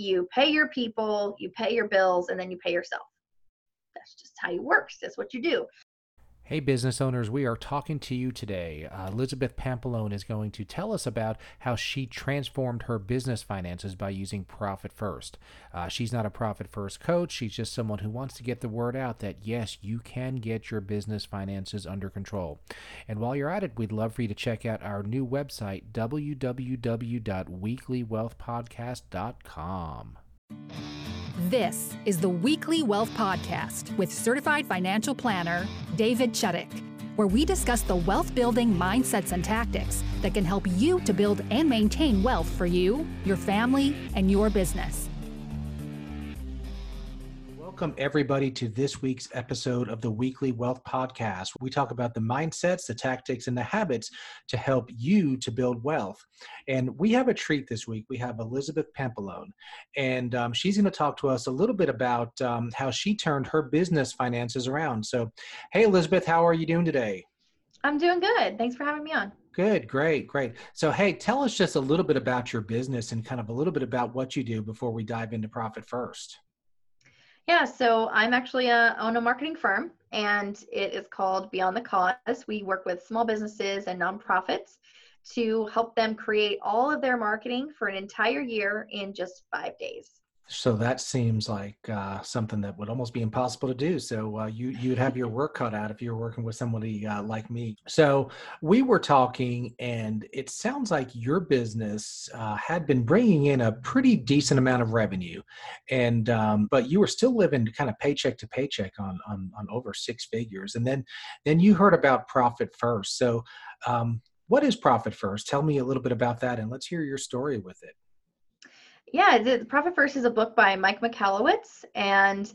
you pay your people, you pay your bills, and then you pay yourself. That's just how it works. That's what you do. Hey, business owners, we are talking to you today. Uh, Elizabeth Pampalone is going to tell us about how she transformed her business finances by using Profit First. Uh, she's not a Profit First coach, she's just someone who wants to get the word out that yes, you can get your business finances under control. And while you're at it, we'd love for you to check out our new website, www.weeklywealthpodcast.com. This is the Weekly Wealth Podcast with certified financial planner David Chudyk, where we discuss the wealth building mindsets and tactics that can help you to build and maintain wealth for you, your family, and your business. Welcome, everybody, to this week's episode of the Weekly Wealth Podcast. We talk about the mindsets, the tactics, and the habits to help you to build wealth. And we have a treat this week. We have Elizabeth Pampalone, and um, she's going to talk to us a little bit about um, how she turned her business finances around. So, hey, Elizabeth, how are you doing today? I'm doing good. Thanks for having me on. Good, great, great. So, hey, tell us just a little bit about your business and kind of a little bit about what you do before we dive into profit first. Yeah, so I'm actually a, own a marketing firm and it is called Beyond the Cause. We work with small businesses and nonprofits to help them create all of their marketing for an entire year in just five days. So that seems like uh, something that would almost be impossible to do. So uh, you you'd have your work cut out if you were working with somebody uh, like me. So we were talking, and it sounds like your business uh, had been bringing in a pretty decent amount of revenue, and um, but you were still living kind of paycheck to paycheck on on on over six figures. And then then you heard about Profit First. So um, what is Profit First? Tell me a little bit about that, and let's hear your story with it. Yeah, the Profit First is a book by Mike Michalowicz, and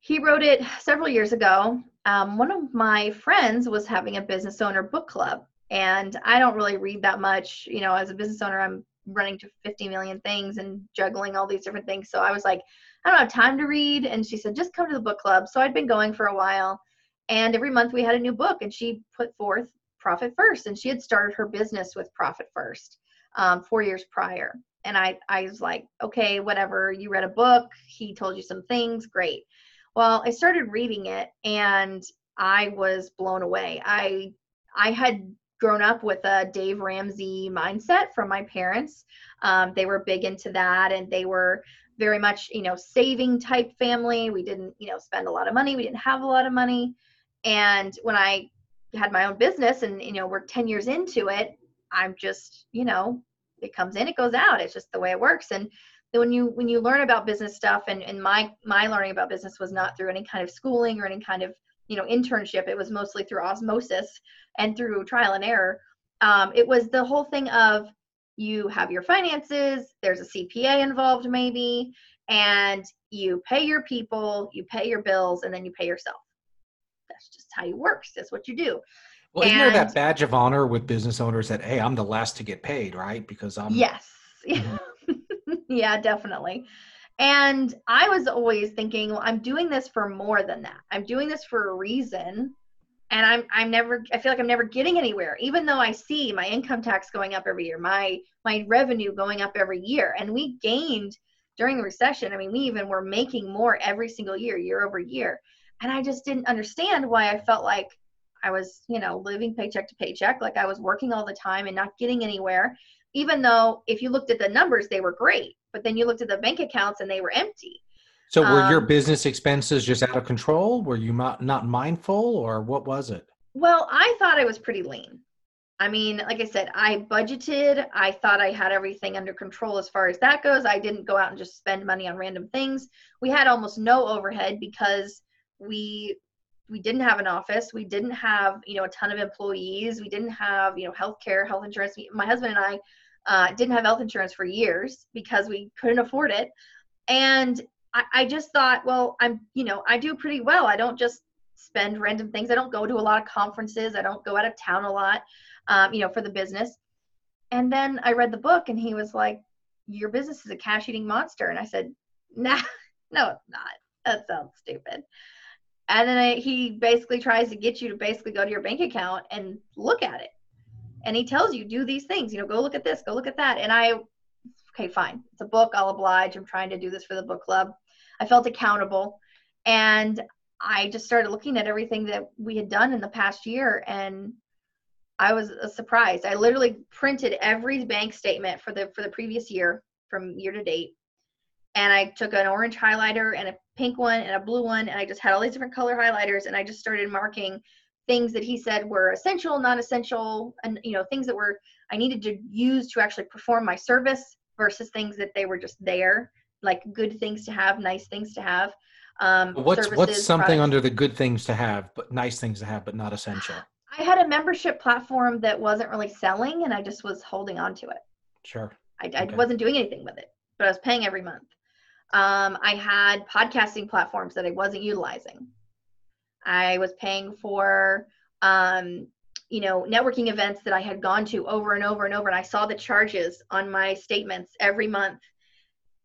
he wrote it several years ago. Um, one of my friends was having a business owner book club, and I don't really read that much. You know, as a business owner, I'm running to 50 million things and juggling all these different things. So I was like, I don't have time to read. And she said, just come to the book club. So I'd been going for a while. And every month we had a new book, and she put forth Profit First. And she had started her business with Profit First um, four years prior and I, I was like, okay, whatever. You read a book. He told you some things. Great. Well, I started reading it and I was blown away. I, I had grown up with a Dave Ramsey mindset from my parents. Um, they were big into that and they were very much, you know, saving type family. We didn't, you know, spend a lot of money. We didn't have a lot of money. And when I had my own business and, you know, we're 10 years into it, I'm just, you know, it comes in, it goes out. It's just the way it works. And then when you when you learn about business stuff, and, and my my learning about business was not through any kind of schooling or any kind of you know internship. It was mostly through osmosis and through trial and error. Um, it was the whole thing of you have your finances. There's a CPA involved maybe, and you pay your people, you pay your bills, and then you pay yourself. That's just how it works. That's what you do. Well, isn't there that badge of honor with business owners that hey, I'm the last to get paid, right? Because I'm yes, mm-hmm. yeah, definitely. And I was always thinking, well, I'm doing this for more than that. I'm doing this for a reason, and I'm I'm never. I feel like I'm never getting anywhere, even though I see my income tax going up every year, my my revenue going up every year, and we gained during the recession. I mean, we even were making more every single year, year over year, and I just didn't understand why I felt like I was, you know, living paycheck to paycheck, like I was working all the time and not getting anywhere. Even though if you looked at the numbers, they were great, but then you looked at the bank accounts and they were empty. So were um, your business expenses just out of control? Were you not, not mindful or what was it? Well, I thought I was pretty lean. I mean, like I said, I budgeted. I thought I had everything under control as far as that goes. I didn't go out and just spend money on random things. We had almost no overhead because we we didn't have an office. We didn't have you know a ton of employees. We didn't have you know health care health insurance. My husband and i uh, didn't have health insurance for years because we couldn't afford it. And I, I just thought well i'm you know i do pretty well. I don't just spend random things. I don't go to a lot of conferences. I don't go out of town a lot um, you know for the business. And then i read the book and he was like your business is a cash eating monster. And i said nah no it's not. That sounds stupid and then I, he basically tries to get you to basically go to your bank account and look at it and he tells you do these things you know go look at this go look at that and i okay, fine. It's a book. I'll oblige. I'm trying to do this for the book club. I felt accountable. And I just started looking at everything that we had done in the past year and I was surprised. I literally printed every bank statement for the for the previous year from year to date. And I took an orange highlighter and a pink one and a blue one and I just had all these different color highlighters and I just started marking things that he said were essential, non-essential, and you know, things that were I needed to use to actually perform my service versus things that they were just there, like good things to have, nice things to have. Um, what's what's something products. under the good things to have, but nice things to have, but not essential? I had a membership platform that wasn't really selling, and I just was holding on to it. Sure. I, I wasn't doing anything with it, but I was paying every month. Um, I had podcasting platforms that I wasn't utilizing. I was paying for, um, you know, networking events that I had gone to over and over and over, and I saw the charges on my statements every month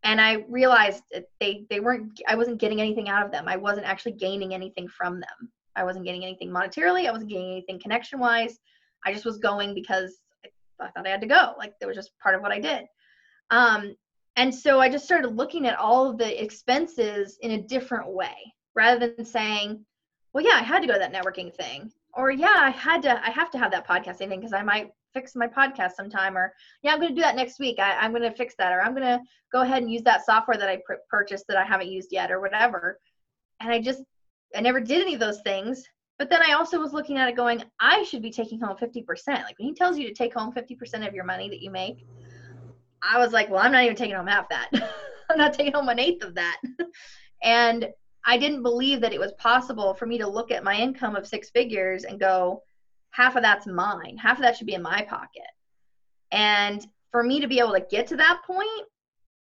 and I realized that they they weren't I wasn't getting anything out of them. I wasn't actually gaining anything from them. I wasn't getting anything monetarily. I wasn't getting anything connection wise. I just was going because I thought I had to go. Like it was just part of what I did. Um, and so I just started looking at all of the expenses in a different way rather than saying, well, yeah, I had to go to that networking thing. Or yeah, I had to, I have to have that podcasting thing because I might fix my podcast sometime or yeah i'm going to do that next week. I, am going to fix that or i'm going to go ahead and use that software that i pr- purchased that i haven't used yet or whatever. And i just i never did any of those things. But then i also was looking at it going i should be taking home 50% like when he tells you to take home 50% of your money that you make i was like well i'm not even taking home half that. I'm not taking home an eighth of that. And i didn't believe that it was possible for me to look at my income of six figures and go half of that's mine. Half of that should be in my pocket. And for me to be able to get to that point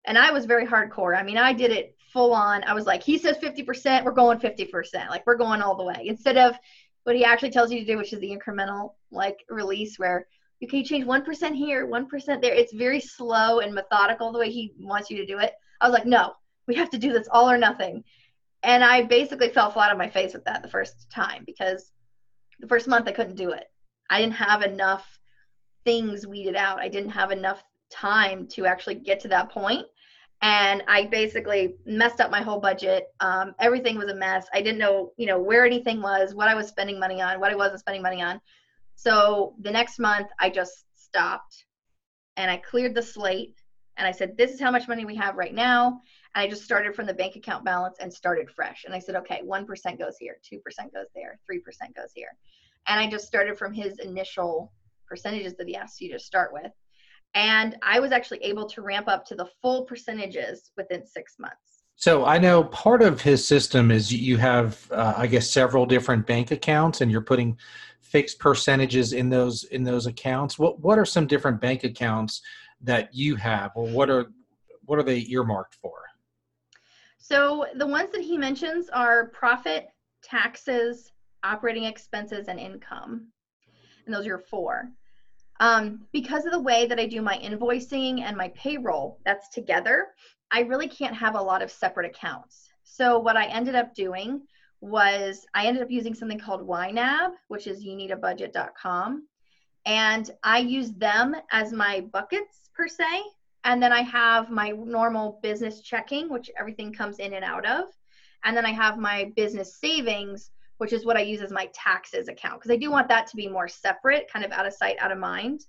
and i was very hardcore. I mean i did it full on. I was like he says 50% we're going 50% like we're going all the way. Instead of what he actually tells you to do which is the incremental like release where you can change 1% here 1% there it's very slow and methodical the way he wants you to do it i was like no we have to do this all or nothing and i basically fell flat on my face with that the first time because the first month I couldn't do it. I didn't have enough things weeded out. I didn't have enough time to actually get to that point. And I basically messed up my whole budget. Um, everything was a mess. I didn't know, you know, where anything was, what I was spending money on, what I wasn't spending money on. So the next month I just stopped and I cleared the slate and I said, this is how much money we have right now. And I just started from the bank account balance and started fresh. And I said, okay, 1% goes here, 2% goes there, 3% goes here. And I just started from his initial percentages that he asked you to start with. And I was actually able to ramp up to the full percentages within six months. So I know part of his system is you have, uh, I guess, several different bank accounts, and you're putting fixed percentages in those in those accounts. What what are some different bank accounts that you have, or what are what are they earmarked for? So the ones that he mentions are profit, taxes, operating expenses, and income. And those are your four. Um, because of the way that I do my invoicing and my payroll, that's together, I really can't have a lot of separate accounts. So what I ended up doing was I ended up using something called YNAB, which is youneedabudget.com. And I use them as my buckets per se and then I have my normal business checking, which everything comes in and out of. And then I have my business savings, which is what I use as my taxes account because I do want that to be more separate, kind of out of sight, out of mind.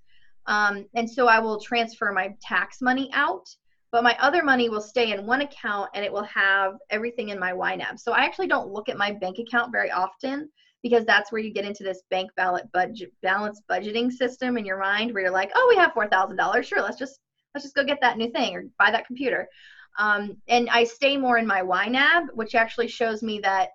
Um, and so I will transfer my tax money out, but my other money will stay in one account and it will have everything in my YNAB. So I actually don't look at my bank account very often because that's where you get into this bank budget balance budgeting system in your mind where you're like, oh, we have four thousand dollars. Sure, let's just let's just go get that new thing or buy that computer. Um, and I stay more in my YNAB, which actually shows me that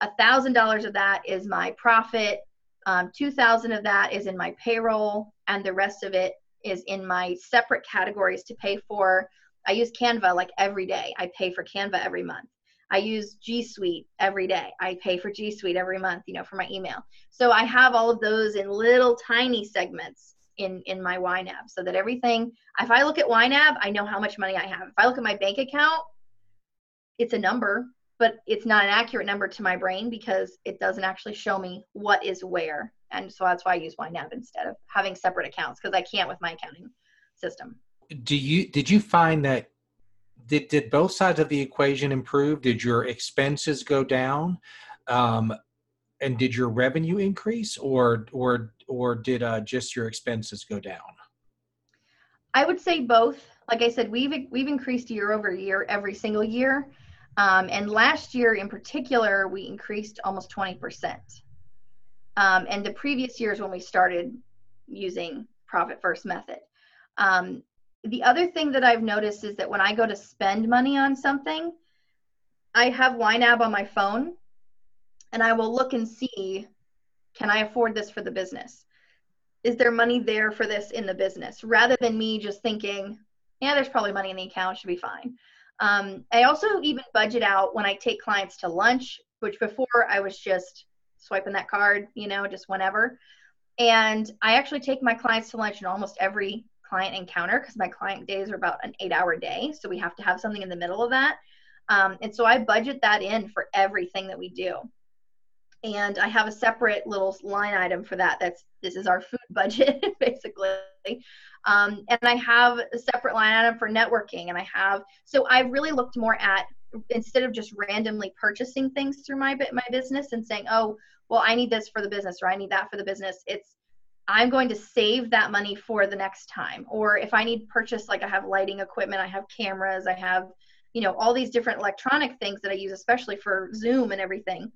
a thousand dollars of that is my profit, um, two thousand of that is in my payroll, and the rest of it is in my separate categories to pay for. I use Canva like every day. I pay for Canva every month. I use G Suite every day. I pay for G Suite every month, you know, for my email. So I have all of those in little tiny segments in in my YNAB so that everything if I look at YNAB, I know how much money I have. If I look at my bank account, it's a number, but it's not an accurate number to my brain because it doesn't actually show me what is where. And so that's why I use YNAB instead of having separate accounts because I can't with my accounting system. Do you did you find that did did both sides of the equation improve? Did your expenses go down? Um, and did your revenue increase or or or did uh, just your expenses go down? I would say both. Like I said, we've we've increased year over year every single year, um, and last year in particular, we increased almost twenty percent. Um, and the previous years when we started using profit first method. Um, the other thing that I've noticed is that when I go to spend money on something, I have YNAB on my phone, and I will look and see, can I afford this for the business? is there money there for this in the business? Rather than me just thinking yeah there's probably money in the account should be fine. Um, i also even budget out when i take clients to lunch which before i was just swiping that card you know just whenever. And i actually take my clients to lunch in almost every client encounter because my client days are about an eight hour day so we have to have something in the middle of that um, and so i budget that in for everything that we do and I have a separate little line item for that. That's this is our food budget basically, um, and I have a separate line item for networking, and I have so I've really looked more at instead of just randomly purchasing things through my my business and saying, oh, well, I need this for the business or I need that for the business. It's I'm going to save that money for the next time. Or if I need purchase, like I have lighting equipment, I have cameras, I have, you know, all these different electronic things that I use, especially for Zoom and everything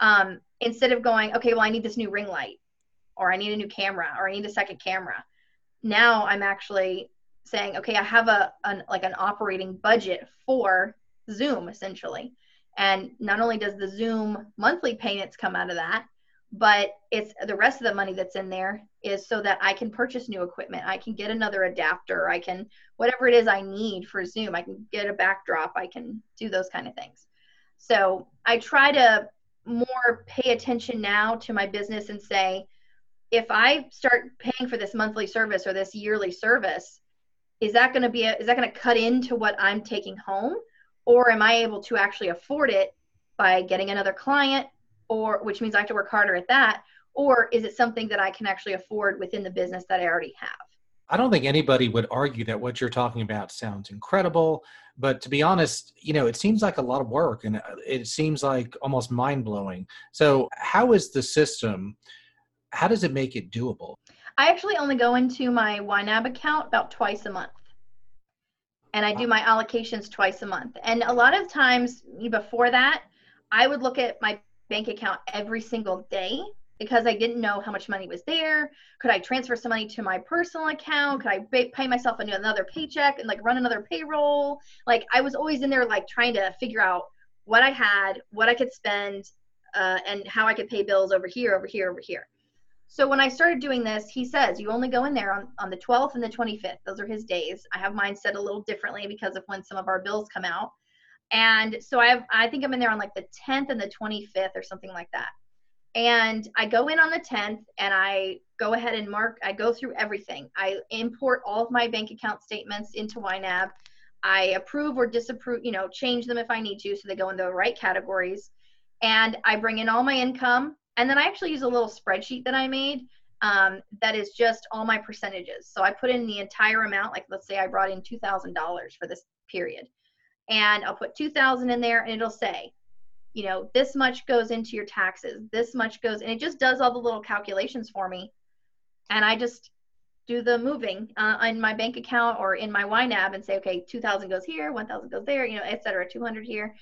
um, instead of going, okay, well, I need this new ring light, or I need a new camera, or I need a second camera. Now I'm actually saying, okay, I have a an, like an operating budget for Zoom essentially, and not only does the Zoom monthly payments come out of that, but it's the rest of the money that's in there is so that I can purchase new equipment. I can get another adapter. I can whatever it is I need for Zoom. I can get a backdrop. I can do those kind of things. So I try to more pay attention now to my business and say, if I start paying for this monthly service or this yearly service, is that going to be a, is that going to cut into what I'm taking home, or am I able to actually afford it by getting another client, or which means I have to work harder at that, or is it something that I can actually afford within the business that I already have? I don't think anybody would argue that what you're talking about sounds incredible. But to be honest, you know, it seems like a lot of work and uh, it seems like almost mind blowing. So, how is the system? How does it make it doable? I actually only go into my YNAB account about twice a month. And I do my allocations twice a month. And a lot of times before that, I would look at my bank account every single day because I didn't know how much money was there. Could I transfer some money to my personal account? Could I pay myself another paycheck and like run another payroll? Like I was always in there like trying to figure out what I had, what I could spend, uh, and how I could pay bills over here, over here, over here. So when I started doing this, he says you only go in there on, on the 12th and the 25th. Those are his days. I have mine set a little differently because of when some of our bills come out. And so I have I think I'm in there on like the 10th and the 25th or something like that. And I go in on the 10th and I go ahead and mark, I go through everything. I import all of my bank account statements into YNAB. I approve or disapprove, you know, change them if I need to so they go in the right categories. And I bring in all my income. And then I actually use a little spreadsheet that I made um, that is just all my percentages. So I put in the entire amount, like let's say I brought in $2,000 for this period. And I'll put 2000 in there and it'll say you know, this much goes into your taxes, this much goes, and it just does all the little calculations for me. And I just do the moving uh, in my bank account or in my YNAB and say, okay, 2000 goes here, 1000 goes there, you know, et cetera, 200 here.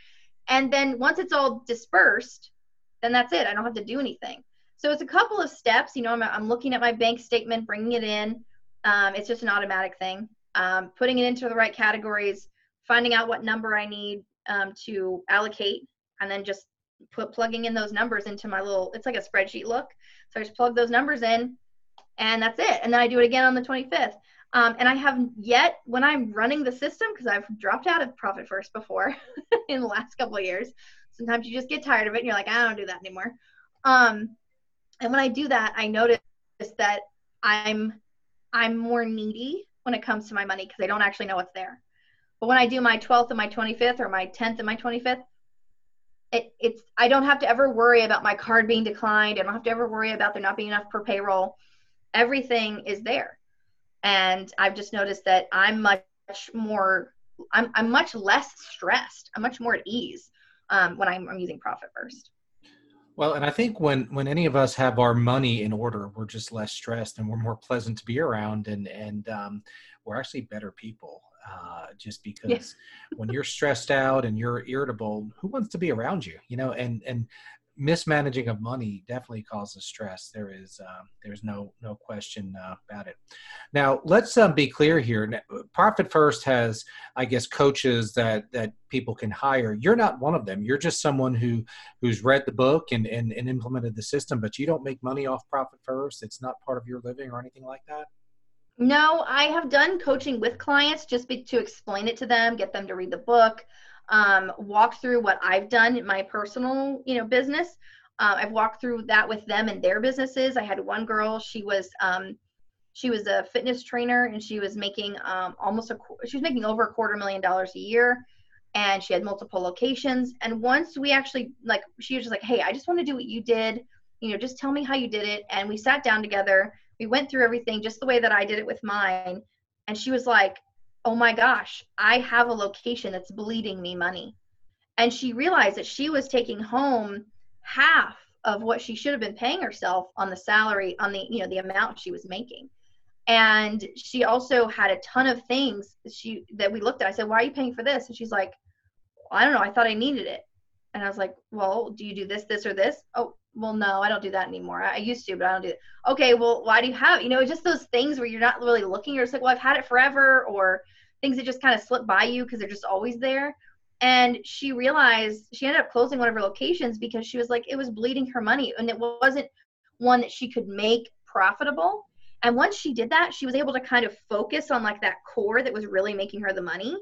And then once it's all dispersed, then that's it. I don't have to do anything. So it's a couple of steps. You know, I'm, I'm looking at my bank statement, bringing it in. Um, it's just an automatic thing. Um, putting it into the right categories, finding out what number I need um, to allocate and then just put plugging in those numbers into my little it's like a spreadsheet look. So i just plug those numbers in and that's it. And then i do it again on the 25th um, and i have yet when i'm running the system because i've dropped out of profit first before in the last couple of years sometimes you just get tired of it and you're like i don't do that anymore. Um, and when i do that i notice that i'm i'm more needy when it comes to my money because i don't actually know what's there. But when i do my 12th and my 25th or my 10th and my 25th it, it's I don't have to ever worry about my card being declined. I don't have to ever worry about there not being enough per payroll. Everything is there. And I've just noticed that I'm much more, I'm, I'm much less stressed. I'm much more at ease um, when I'm, I'm using Profit First. Well, and I think when when any of us have our money in order, we're just less stressed and we're more pleasant to be around, and and um, we're actually better people. Uh, just because yes. when you're stressed out and you're irritable, who wants to be around you? You know, and and mismanaging of money definitely causes stress. There is uh, there's no no question uh, about it. Now let's um, be clear here. Profit First has, I guess, coaches that that people can hire. You're not one of them. You're just someone who who's read the book and and, and implemented the system, but you don't make money off Profit First. It's not part of your living or anything like that. No, I have done coaching with clients just be, to explain it to them, get them to read the book, um, walk through what I've done in my personal, you know, business. Uh, I've walked through that with them and their businesses. I had one girl; she was um, she was a fitness trainer, and she was making um, almost a she was making over a quarter million dollars a year, and she had multiple locations. And once we actually like, she was just like, "Hey, I just want to do what you did. You know, just tell me how you did it." And we sat down together we went through everything just the way that I did it with mine. And she was like, oh my gosh, I have a location that's bleeding me money. And she realized that she was taking home half of what she should have been paying herself on the salary, on the, you know, the amount she was making. And she also had a ton of things that she that we looked at. I said, Why are you paying for this? And she's like, I don't know. I thought I needed it. And I was like, Well, do you do this, this, or this? Oh, well, no, I don't do that anymore. I, used to, but I don't do it. Okay, well, why do you have, you know, just those things where you're not really looking. You're just like, well, I've had it forever, or things that just kind of slip by you because they're just always there. And she realized she ended up closing one of her locations because she was like, it was bleeding her money, and it wasn't one that she could make profitable. And once she did that, she was able to kind of focus on like that core that was really making her the money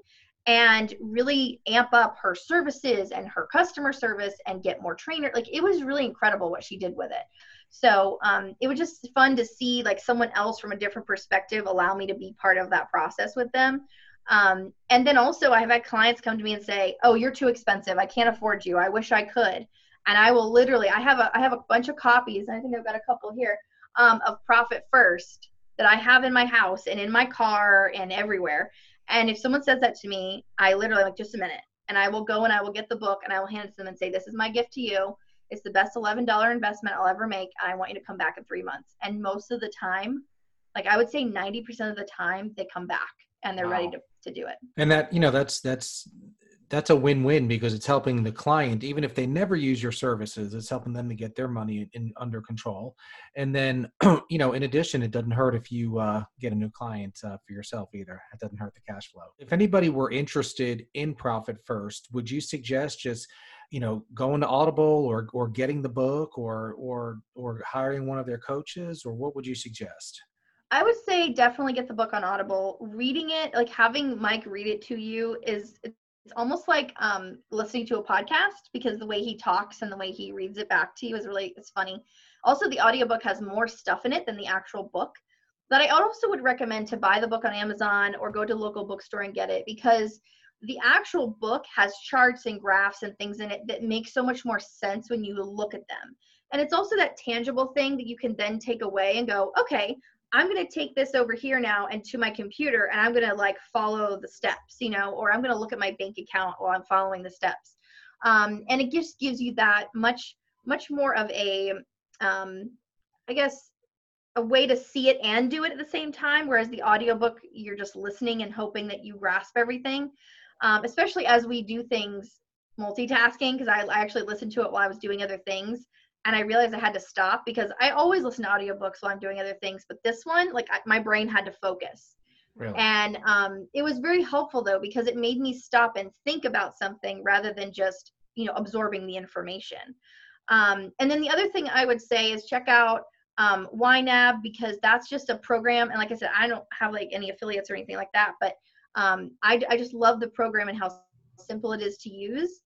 and really amp up her services and her customer service and get more trainer like it was really incredible what she did with it. So um, it was just fun to see like someone else from a different perspective allow me to be part of that process with them. Um, and then also i've had clients come to me and say oh you're too expensive. I can't afford you. I wish i could. And i will literally i have a i have a bunch of copies i think i've got a couple here um, of profit first that i have in my house and in my car and everywhere and if someone says that to me, I literally like just a minute, and I will go and I will get the book and I will hand it to them and say, "This is my gift to you. It's the best eleven dollar investment I'll ever make, and I want you to come back in three months." And most of the time, like I would say, ninety percent of the time, they come back and they're wow. ready to to do it. And that you know that's that's that's a win-win because it's helping the client even if they never use your services it's helping them to get their money in, under control. And then you know in addition it doesn't hurt if you uh, get a new client uh, for yourself either. It doesn't hurt the cash flow. If anybody were interested in profit first would you suggest just you know going to audible or or getting the book or or or hiring one of their coaches or what would you suggest? I would say definitely get the book on Audible. Reading it, like having Mike read it to you, is it's almost like um, listening to a podcast because the way he talks and the way he reads it back to you is really it's funny. Also the audiobook has more stuff in it than the actual book but i also would recommend to buy the book on amazon or go to local bookstore and get it because the actual book has charts and graphs and things in it that make so much more sense when you look at them. And it's also that tangible thing that you can then take away and go okay I'm going to take this over here now and to my computer and I'm going to like follow the steps, you know, or I'm going to look at my bank account while I'm following the steps. Um, and it just gives you that much, much more of a, um, I guess, a way to see it and do it at the same time. Whereas the audiobook, you're just listening and hoping that you grasp everything, um, especially as we do things multitasking, because I, I actually listened to it while I was doing other things and I realized I had to stop because I always listen to audiobooks while I'm doing other things, but this one, like I, my brain had to focus. Really? And um, it was very helpful though because it made me stop and think about something rather than just you know absorbing the information. Um, and then the other thing I would say is check out um, YNAB because that's just a program. And like I said, I don't have like any affiliates or anything like that, but um, I, I just love the program and how simple it is to use.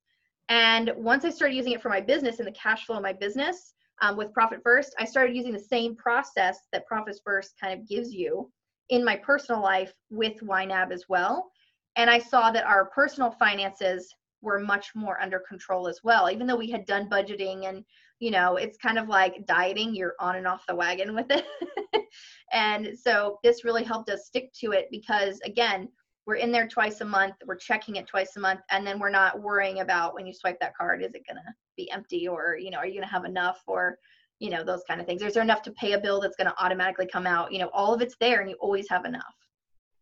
And once I started using it for my business and the cash flow of my business um, with Profit First, I started using the same process that Profit First kind of gives you in my personal life with YNAB as well. And I saw that our personal finances were much more under control as well. Even though we had done budgeting and you know, it's kind of like dieting, you're on and off the wagon with it. and so this really helped us stick to it because, again, we're in there twice a month, we're checking it twice a month, and then we're not worrying about when you swipe that card, is it going to be empty or, you know, are you going to have enough or, you know, those kind of things. Is there enough to pay a bill that's going to automatically come out? You know, all of it's there and you always have enough.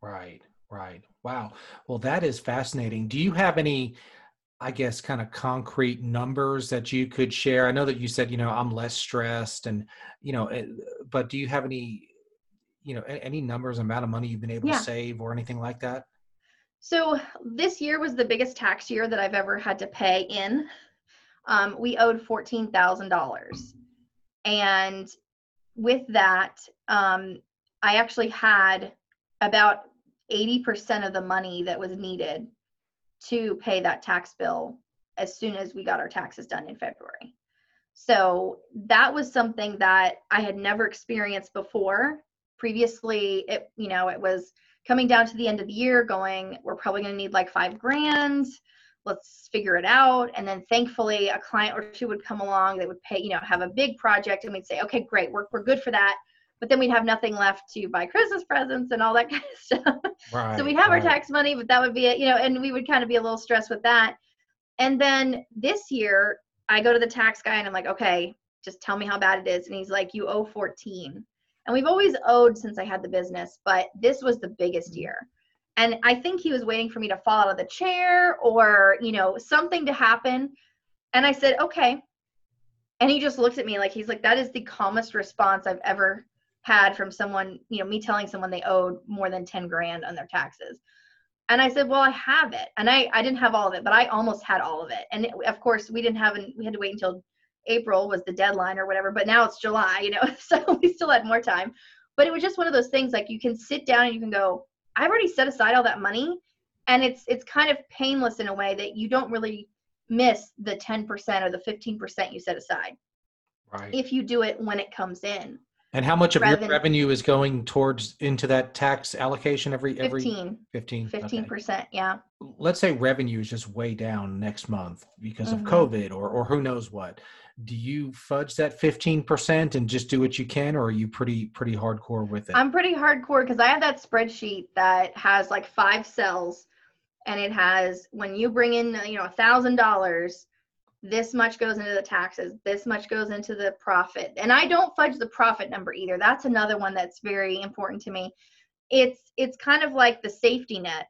Right, right. Wow. Well, that is fascinating. Do you have any? I guess, kind of concrete numbers that you could share? I know that you said, you know, I'm less stressed and, you know, eh, but do you have any, you know, any numbers, amount of money you've been able yeah. to save or anything like that? So this year was the biggest tax year that I've ever had to pay in. Um, we owed $14,000. And with that, um, I actually had about 80% of the money that was needed to pay that tax bill as soon as we got our taxes done in February. So that was something that I had never experienced before. Previously, it you know, it was coming down to the end of the year going, we're probably going to need like 5 grand. Let's figure it out. And then thankfully a client or two would come along, they would pay, you know, have a big project and we'd say, "Okay, great. We're we're good for that." but then we'd have nothing left to buy Christmas presents and all that kind of stuff. Right, so we'd have right. our tax money, but that would be it, you know, and we would kind of be a little stressed with that. And then this year, I go to the tax guy and I'm like, okay, just tell me how bad it is. And he's like, you owe 14. And we've always owed since I had the business, but this was the biggest mm-hmm. year. And I think he was waiting for me to fall out of the chair or, you know, something to happen. And I said, okay. And he just looked at me like he's like, that is the calmest response I've ever had from someone, you know, me telling someone they owed more than 10 grand on their taxes. And I said, well, I have it. And I, I didn't have all of it, but I almost had all of it. And it, of course we didn't have, an, we had to wait until April was the deadline or whatever, but now it's July, you know, so we still had more time. But it was just one of those things like you can sit down and you can go, I've already set aside all that money. And it's, it's kind of painless in a way that you don't really miss the 10% or the 15% you set aside. Right. If you do it when it comes in. And how much of Reven- your revenue is going towards into that tax allocation every every 15 15 15%, okay. yeah. Let's say revenue is just way down next month because mm-hmm. of COVID or or who knows what. Do you fudge that 15% and just do what you can or are you pretty pretty hardcore with it? I'm pretty hardcore cuz I have that spreadsheet that has like five cells and it has when you bring in, you know, a $1000 this much goes into the taxes this much goes into the profit. And i don't fudge the profit number either. That's another one that's very important to me. It's it's kind of like the safety net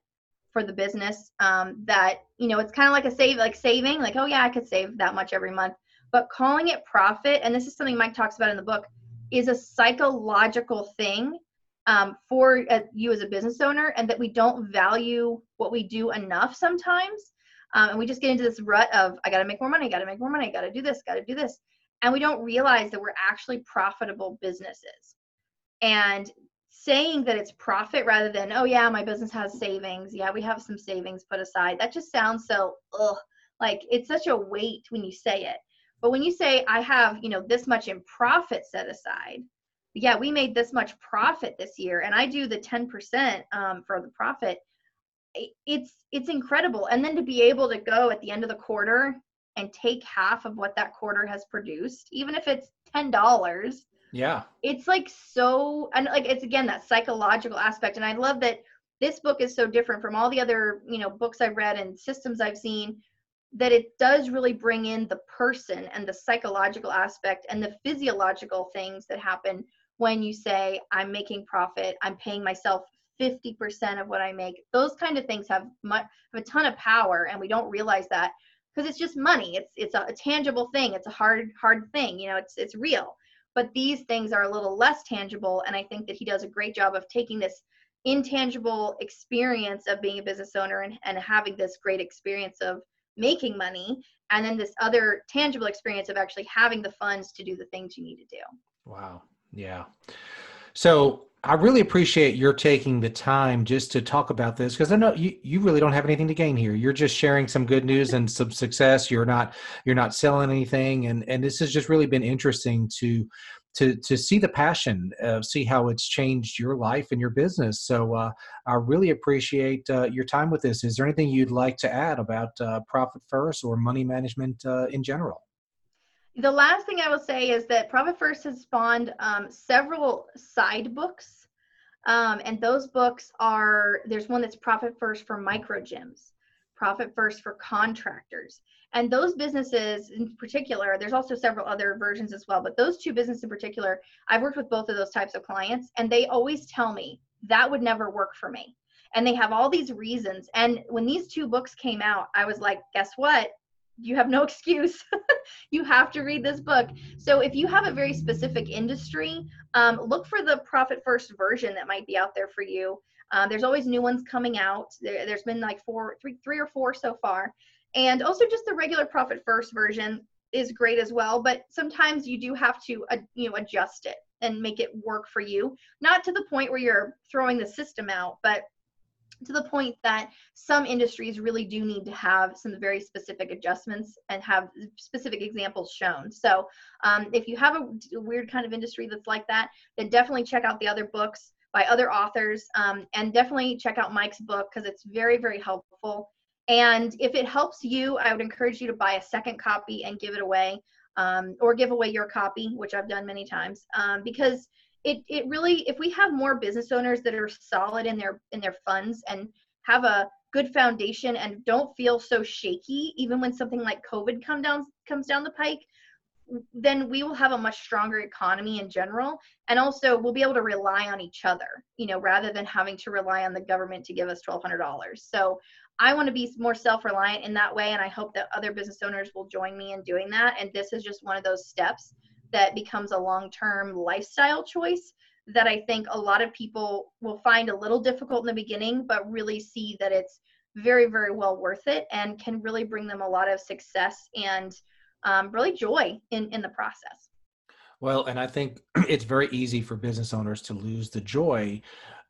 for the business um, that you know it's kind of like a save like saving like oh yeah i could save that much every month. But calling it profit and this is something mike talks about in the book is a psychological thing um, for uh, you as a business owner and that we don't value what we do enough sometimes um, and we just get into this rut of, I got to make more money, I got to make more money, got to do this, got to do this. And we don't realize that we're actually profitable businesses. And saying that it's profit rather than, oh, yeah, my business has savings. Yeah, we have some savings put aside. That just sounds so, ugh, like it's such a weight when you say it. But when you say, I have, you know, this much in profit set aside, yeah, we made this much profit this year, and I do the 10% um, for the profit it's it's incredible. And then to be able to go at the end of the quarter and take half of what that quarter has produced even if it's ten dollars yeah. it's like so and like it's again that psychological aspect. And i love that this book is so different from all the other you know books i've read and systems i've seen that it does really bring in the person and the psychological aspect and the physiological things that happen when you say i'm making profit. I'm paying myself 50% of what I make. Those kind of things have, much, have a ton of power and we don't realize that because it's just money. It's it's a, a, tangible thing. It's a hard hard thing, you know, it's it's real. But these things are a little less tangible and I think that he does a great job of taking this intangible experience of being a business owner and, and having this great experience of making money and then this other tangible experience of actually having the funds to do the things you need to do. Wow. Yeah. So I really appreciate your taking the time just to talk about this because I know you, you really don't have anything to gain here. You're just sharing some good news and some success. You're not you're not selling anything, and and this has just really been interesting to to to see the passion, uh, see how it's changed your life and your business. So uh, I really appreciate uh, your time with this. Is there anything you'd like to add about uh, profit first or money management uh, in general? The last thing I will say is that Profit First has spawned um, several side books. Um, and those books are there's one that's Profit First for micro gyms, Profit First for contractors. And those businesses in particular, there's also several other versions as well, but those two businesses in particular, I've worked with both of those types of clients, and they always tell me that would never work for me. And they have all these reasons. And when these two books came out, I was like, guess what? You have no excuse. you have to read this book. So if you have a very specific industry, um, look for the Profit First version that might be out there for you. Uh, there's always new ones coming out. There, has been like four, three, three or four so far. And also just the regular Profit First version is great as well. But sometimes you do have to, uh, you know, adjust it and make it work for you. Not to the point where you're throwing the system out, but to the point that some industries really do need to have some very specific adjustments and have specific examples shown. So um, if you have a weird kind of industry that's like that, then definitely check out the other books by other authors um, and definitely check out Mike's book because it's very, very helpful. And if it helps you, I would encourage you to buy a second copy and give it away um, or give away your copy, which I've done many times, um, because it, it really, if we have more business owners that are solid in their in their funds and have a good foundation and don't feel so shaky, even when something like COVID come down comes down the pike, then we will have a much stronger economy in general and also we'll be able to rely on each other you know rather than having to rely on the government to give us $1200 so I want to be more self reliant in that way. And I hope that other business owners will join me in doing that. And this is just one of those steps that becomes a long term lifestyle choice that I think a lot of people will find a little difficult in the beginning, but really see that it's very, very well worth it and can really bring them a lot of success and um, really joy in, in the process. Well, and I think it's very easy for business owners to lose the joy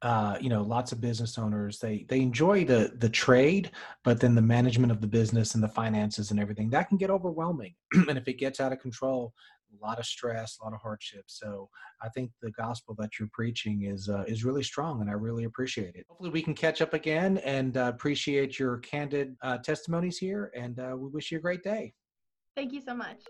uh, you know lots of business owners they they enjoy the the trade but then the management of the business and the finances and everything that can get overwhelming and if it gets out of control a lot of stress a lot of hardship. So i think the gospel that you're preaching is uh, is really strong and i really appreciate it. Hopefully we can catch up again and uh, appreciate your candid uh, testimonies here and uh, we wish you a great day. Thank you so much.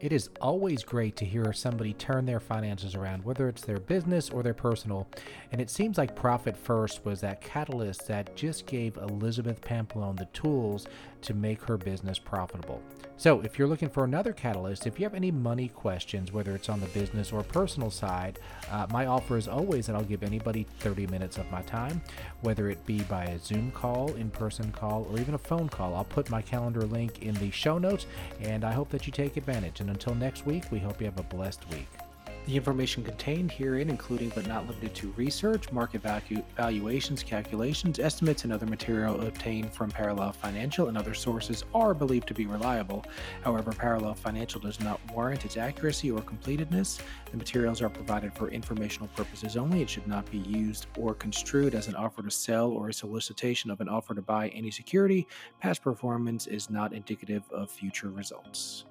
It is always great to hear somebody turn their finances around, whether it's their business or their personal. And it seems like Profit First was that catalyst that just gave Elizabeth Pampalone the tools to make her business profitable. So, if you're looking for another catalyst, if you have any money questions, whether it's on the business or personal side, uh, my offer is always that I'll give anybody 30 minutes of my time, whether it be by a Zoom call, in person call, or even a phone call. I'll put my calendar link in the show notes, and I hope that you take advantage. And until next week, we hope you have a blessed week. The information contained herein, including but not limited to research, market value, valuations, calculations, estimates, and other material obtained from Parallel Financial and other sources, are believed to be reliable. However, Parallel Financial does not warrant its accuracy or completeness. The materials are provided for informational purposes only. It should not be used or construed as an offer to sell or a solicitation of an offer to buy any security. Past performance is not indicative of future results.